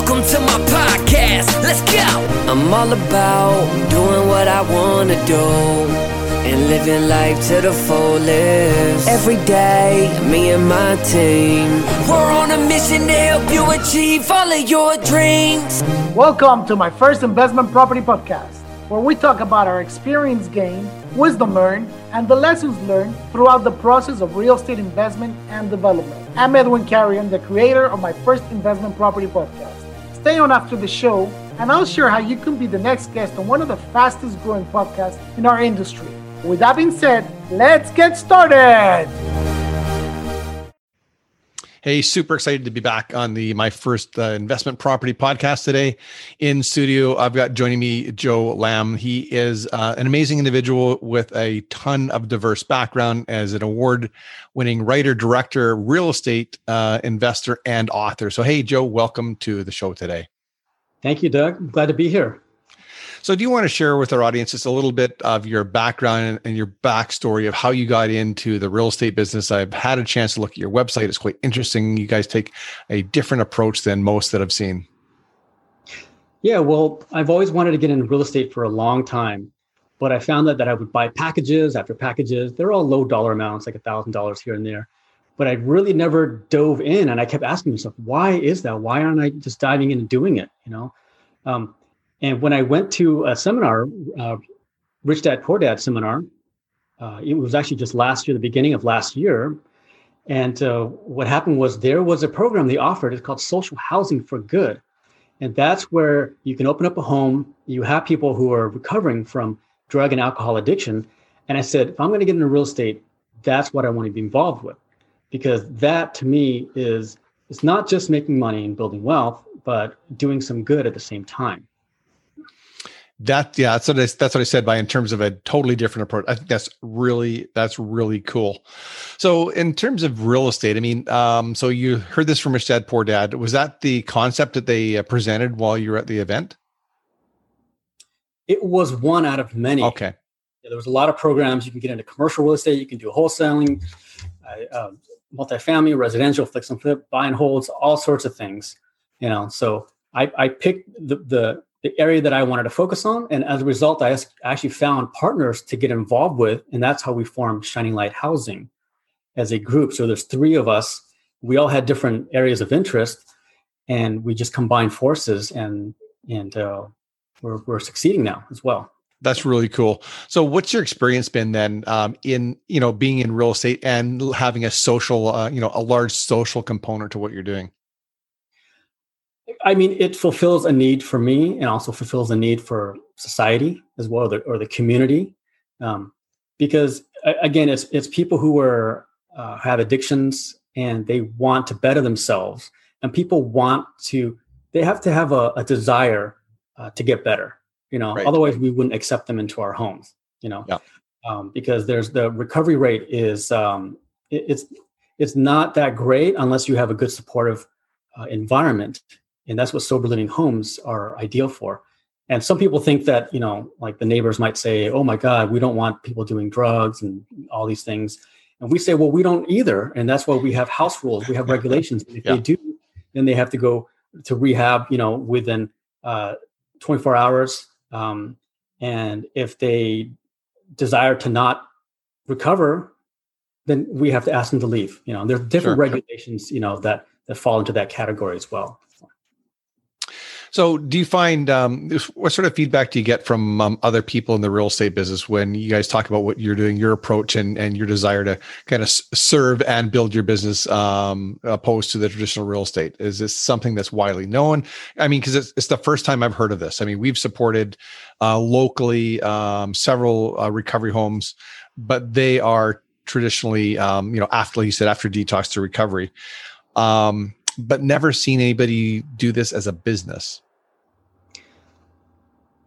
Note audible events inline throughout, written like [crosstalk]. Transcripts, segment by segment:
Welcome to my podcast. Let's go. I'm all about doing what I want to do and living life to the fullest. Every day, me and my team, we're on a mission to help you achieve all of your dreams. Welcome to my first investment property podcast, where we talk about our experience gained, wisdom learned, and the lessons learned throughout the process of real estate investment and development. I'm Edwin Carrion, the creator of my first investment property podcast. Stay on after the show, and I'll share how you can be the next guest on one of the fastest growing podcasts in our industry. With that being said, let's get started. Hey, super excited to be back on the my first uh, investment property podcast today. In studio, I've got joining me Joe Lamb. He is uh, an amazing individual with a ton of diverse background as an award-winning writer, director, real estate uh, investor, and author. So, hey, Joe, welcome to the show today. Thank you, Doug. I'm glad to be here. So, do you want to share with our audience just a little bit of your background and your backstory of how you got into the real estate business? I've had a chance to look at your website. It's quite interesting. You guys take a different approach than most that I've seen. Yeah, well, I've always wanted to get into real estate for a long time, but I found that, that I would buy packages after packages. They're all low dollar amounts, like a thousand dollars here and there. But I really never dove in, and I kept asking myself, why is that? Why aren't I just diving in and doing it? You know, um, and when I went to a seminar, uh, Rich Dad Poor Dad seminar, uh, it was actually just last year, the beginning of last year. And uh, what happened was there was a program they offered. It's called Social Housing for Good. And that's where you can open up a home. You have people who are recovering from drug and alcohol addiction. And I said, if I'm going to get into real estate, that's what I want to be involved with. Because that to me is it's not just making money and building wealth, but doing some good at the same time. That yeah, that's what I, that's what I said by in terms of a totally different approach. I think that's really that's really cool. So in terms of real estate, I mean, um, so you heard this from Rich Dad Poor Dad. Was that the concept that they uh, presented while you were at the event? It was one out of many. Okay. Yeah, there was a lot of programs. You can get into commercial real estate. You can do wholesaling, uh, uh, multifamily, residential, fix and flip, buy and holds, all sorts of things. You know, so I, I picked the, the the area that I wanted to focus on. And as a result, I actually found partners to get involved with. And that's how we formed Shining Light Housing as a group. So there's three of us. We all had different areas of interest and we just combined forces and, and uh, we're, we're succeeding now as well. That's really cool. So, what's your experience been then um, in you know being in real estate and having a social, uh, you know, a large social component to what you're doing? I mean, it fulfills a need for me and also fulfills a need for society as well, or the, or the community. Um, because again, it's it's people who are uh, have addictions and they want to better themselves, and people want to they have to have a, a desire uh, to get better. You know, right. otherwise we wouldn't accept them into our homes. You know, yeah. um, because there's the recovery rate is um, it, it's it's not that great unless you have a good supportive uh, environment and that's what sober living homes are ideal for. And some people think that you know like the neighbors might say oh my god we don't want people doing drugs and all these things. And we say well we don't either. And that's why we have house rules we have [laughs] regulations. If yeah. they do then they have to go to rehab you know within uh, 24 hours. Um, and if they desire to not recover then we have to ask them to leave. You know there's different sure. regulations you know that that fall into that category as well so, do you find um, what sort of feedback do you get from um, other people in the real estate business when you guys talk about what you're doing, your approach, and and your desire to kind of serve and build your business, um, opposed to the traditional real estate? Is this something that's widely known? I mean, because it's, it's the first time I've heard of this. I mean, we've supported uh, locally um, several uh, recovery homes, but they are traditionally, um, you know, after like you said, after detox to recovery. Um, but never seen anybody do this as a business.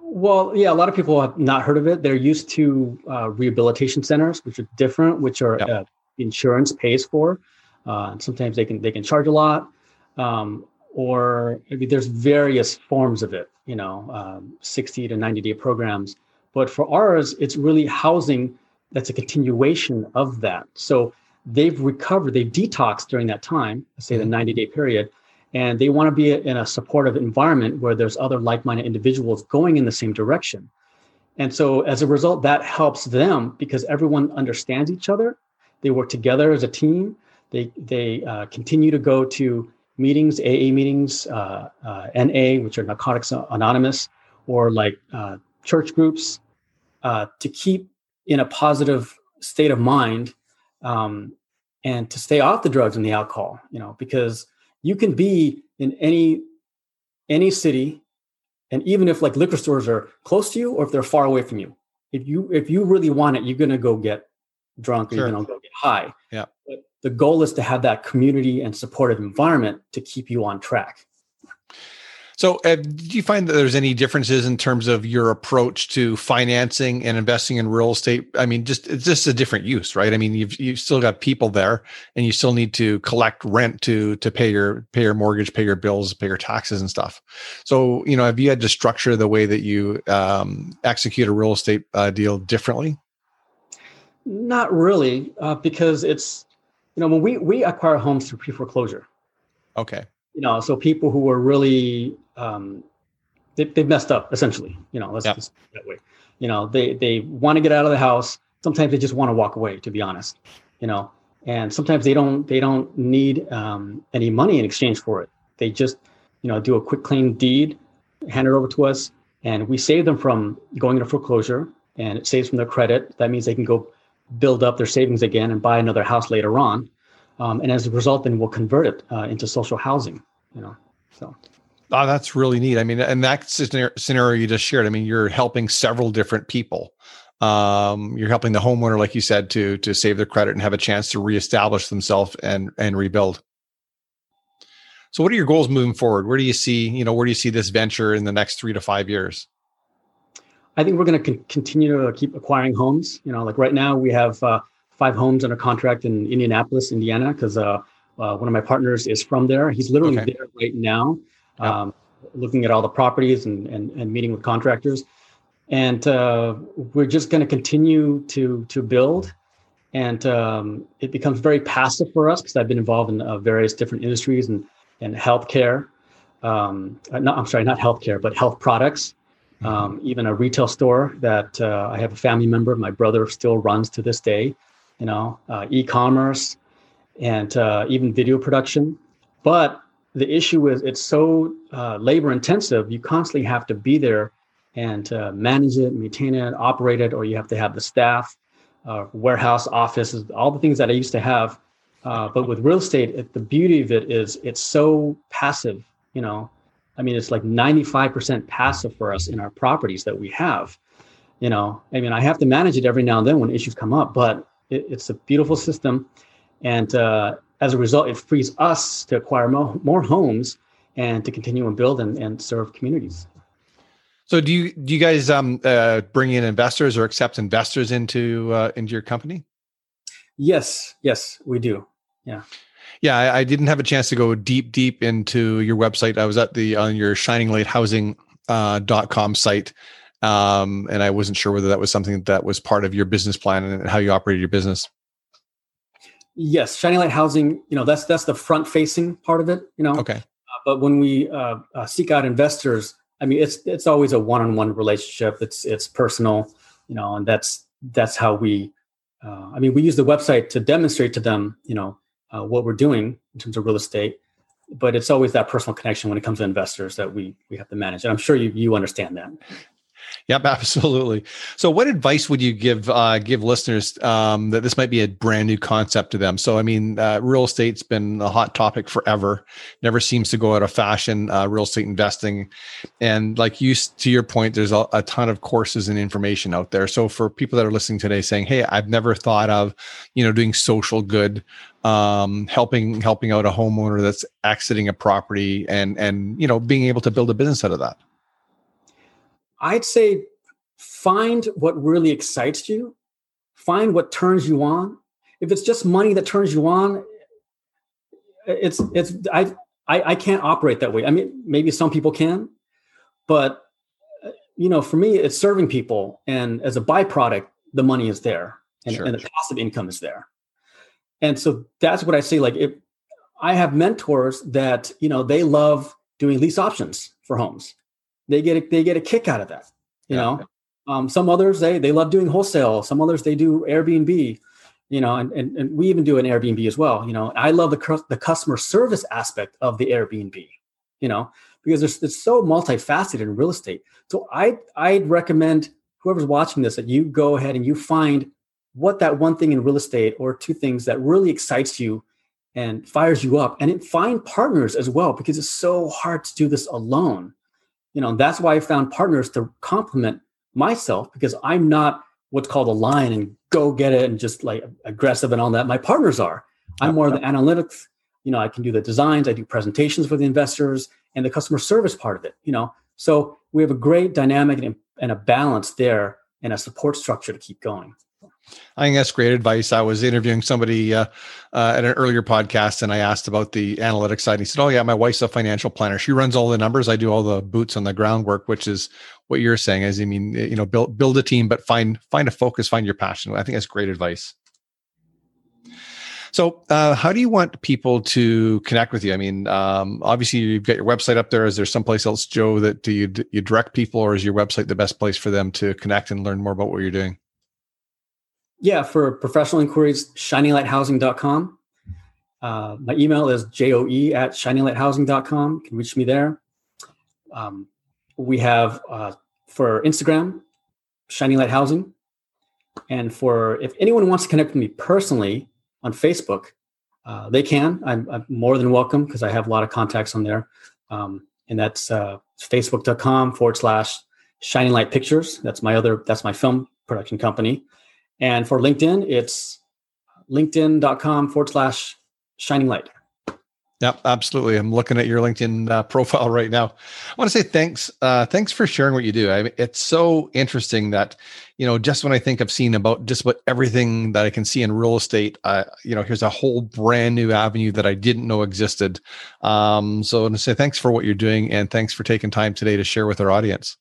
Well, yeah, a lot of people have not heard of it. They're used to uh, rehabilitation centers, which are different, which are uh, insurance pays for. Uh, sometimes they can they can charge a lot, um, or maybe there's various forms of it. You know, um, 60 to 90 day programs. But for ours, it's really housing that's a continuation of that. So they've recovered, they've detoxed during that time, say the mm-hmm. 90 day period, and they want to be in a supportive environment where there's other like-minded individuals going in the same direction. And so as a result that helps them because everyone understands each other. They work together as a team. They they uh, continue to go to meetings aa meetings uh, uh, na which are narcotics anonymous or like uh, church groups uh, to keep in a positive state of mind um, and to stay off the drugs and the alcohol you know because you can be in any any city and even if like liquor stores are close to you or if they're far away from you if you if you really want it you're to go get drunk or sure. you're to go get high. Yeah. But the goal is to have that community and supportive environment to keep you on track so, uh, do you find that there's any differences in terms of your approach to financing and investing in real estate? I mean, just it's just a different use, right? I mean, you've you've still got people there, and you still need to collect rent to to pay your pay your mortgage, pay your bills, pay your taxes and stuff. So, you know, have you had to structure the way that you um, execute a real estate uh, deal differently? Not really, uh, because it's you know when we we acquire homes through pre foreclosure. Okay you know, so people who are really um, they, they've messed up essentially. You know, let's yep. just that way. You know, they they want to get out of the house. Sometimes they just want to walk away. To be honest, you know, and sometimes they don't they don't need um, any money in exchange for it. They just you know do a quick claim deed, hand it over to us, and we save them from going into foreclosure, and it saves from their credit. That means they can go build up their savings again and buy another house later on. Um, and as a result, then we'll convert it uh, into social housing. You know, so. Oh, that's really neat. I mean, and that scenario you just shared. I mean, you're helping several different people. Um, you're helping the homeowner, like you said, to to save their credit and have a chance to reestablish themselves and and rebuild. So, what are your goals moving forward? Where do you see, you know, where do you see this venture in the next three to five years? I think we're going to con- continue to keep acquiring homes. You know, like right now we have uh, five homes under contract in Indianapolis, Indiana, because uh, uh, one of my partners is from there. He's literally okay. there right now, um, looking at all the properties and, and, and meeting with contractors. And uh, we're just going to continue to to build, and um, it becomes very passive for us because I've been involved in uh, various different industries and and healthcare. Um, uh, not, I'm sorry, not healthcare, but health products. Mm-hmm. Um, even a retail store that uh, I have a family member, my brother still runs to this day. You know, uh, e-commerce, and uh, even video production. But the issue is it's so uh, labor intensive. You constantly have to be there and uh, manage it, maintain it, operate it, or you have to have the staff, uh, warehouse, offices, all the things that I used to have. Uh, but with real estate, it, the beauty of it is it's so passive. You know, I mean, it's like 95% passive for us in our properties that we have. You know, I mean, I have to manage it every now and then when issues come up, but it, it's a beautiful system and uh, as a result, it frees us to acquire more, more homes and to continue and build and, and serve communities. So do you do you guys um, uh, bring in investors or accept investors into uh, into your company? Yes, yes, we do. Yeah. Yeah, I, I, didn't have a chance to go deep, deep into your website. I was at the on your shininglighthousing uh, dot com site, um, and I wasn't sure whether that was something that was part of your business plan and how you operated your business. Yes, Shining Light Housing. You know, that's that's the front facing part of it. You know. Okay. Uh, but when we uh, uh, seek out investors, I mean, it's it's always a one on one relationship. It's it's personal. You know, and that's that's how we. Uh, I mean, we use the website to demonstrate to them, you know, uh, what we're doing in terms of real estate. But it's always that personal connection when it comes to investors that we we have to manage. And I'm sure you you understand that. Yep, [laughs] absolutely. So, what advice would you give uh, give listeners um, that this might be a brand new concept to them? So, I mean, uh, real estate's been a hot topic forever. Never seems to go out of fashion. Uh, real estate investing, and like you to your point, there's a, a, ton of courses and information out there. So, for people that are listening today, saying, "Hey, I've never thought of, you know, doing social good." um, helping helping out a homeowner that's exiting a property and and you know being able to build a business out of that I'd say find what really excites you, find what turns you on. If it's just money that turns you on, it's it's I I, I can't operate that way. I mean, maybe some people can, but uh, you know, for me, it's serving people, and as a byproduct, the money is there, and, sure. and the passive income is there. And so that's what I say. Like, if I have mentors that you know they love doing lease options for homes. They get a, they get a kick out of that. You yeah. know, um, some others they they love doing wholesale. Some others they do Airbnb. You know, and, and, and we even do an Airbnb as well. You know, I love the the customer service aspect of the Airbnb. You know, because there's it's so multifaceted in real estate. So I I'd recommend whoever's watching this that you go ahead and you find what that one thing in real estate or two things that really excites you and fires you up and find partners as well because it's so hard to do this alone you know that's why i found partners to complement myself because i'm not what's called a lion and go get it and just like aggressive and all that. My partners are. I'm more of the analytics. You know i can do the designs. I do presentations for the investors and the customer service part of it you know? So we have a great dynamic and, and a balance there and a support structure to keep going I think that's great advice. I was interviewing somebody uh, uh, at an earlier podcast, and I asked about the analytics side. And He said, "Oh yeah, my wife's a financial planner. She runs all the numbers. I do all the boots on the groundwork, which is what you're saying. Is I mean, you know, build build a team, but find find a focus, find your passion. I think that's great advice. So, uh, how do you want people to connect with you? I mean, um, obviously, you've got your website up there. Is there someplace else, Joe, that do you you direct people, or is your website the best place for them to connect and learn more about what you're doing? Yeah, for professional inquiries, shininglighthousing.com. Uh, my email is joe at shininglighthousing.com. You can reach me there. Um, we have uh, for Instagram, Shining Light Housing. And for if anyone wants to connect with me personally on Facebook, uh, they can. I'm, I'm, more than welcome because I have a lot of contacts on there. Um, and that's uh, facebook.com forward slash Shining Light Pictures. That's my other, that's my film production company. And for LinkedIn, it's linkedin.com forward slash shining light. Yeah, absolutely. I'm looking at your LinkedIn uh, [laughs] profile right now. I want to say thanks. Uh, thanks for sharing what you do. I mean, it's so interesting that, you know, just when I think I've seen about just about everything that I can see in real estate, uh, you know, here's a whole brand new avenue that I didn't know existed. Um, so I want to say thanks for what you're doing and thanks for taking time today to share with our audience.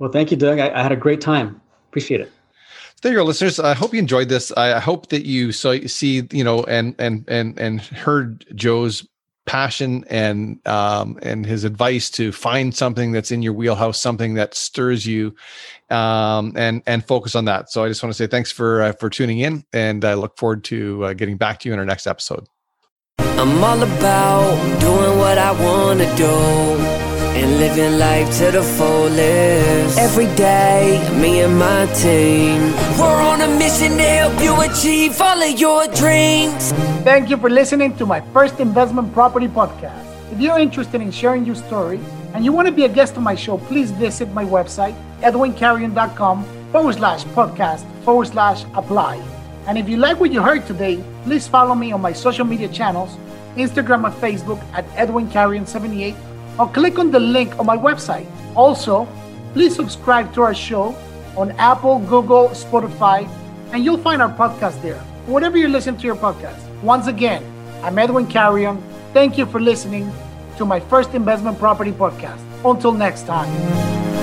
Well, thank you, Doug. I, I had a great time. Appreciate it there you go listeners. I hope you enjoyed this. I hope that you saw see you know and and and and heard joe's passion and um and his advice to find something that's in your wheelhouse something that stirs you um and and focus on that. So i just want to say thanks for uh, for tuning in and i look forward to uh, getting back to you in our next episode. I'm all about doing what i want to do and living life to the fullest. Every day, me and my team, we're on a mission to help you achieve all of your dreams. Thank you for listening to my first investment property podcast. If you're interested in sharing your story and you want to be a guest on my show, please visit my website, edwincarrion.com forward slash podcast forward slash apply. And if you like what you heard today, please follow me on my social media channels, Instagram and Facebook at Edwin Carrion 78 or click on the link on my website. Also, please subscribe to our show on Apple, Google, Spotify, and you'll find our podcast there. Whatever you listen to your podcast. Once again, I'm Edwin Carrion. Thank you for listening to my first investment property podcast. Until next time.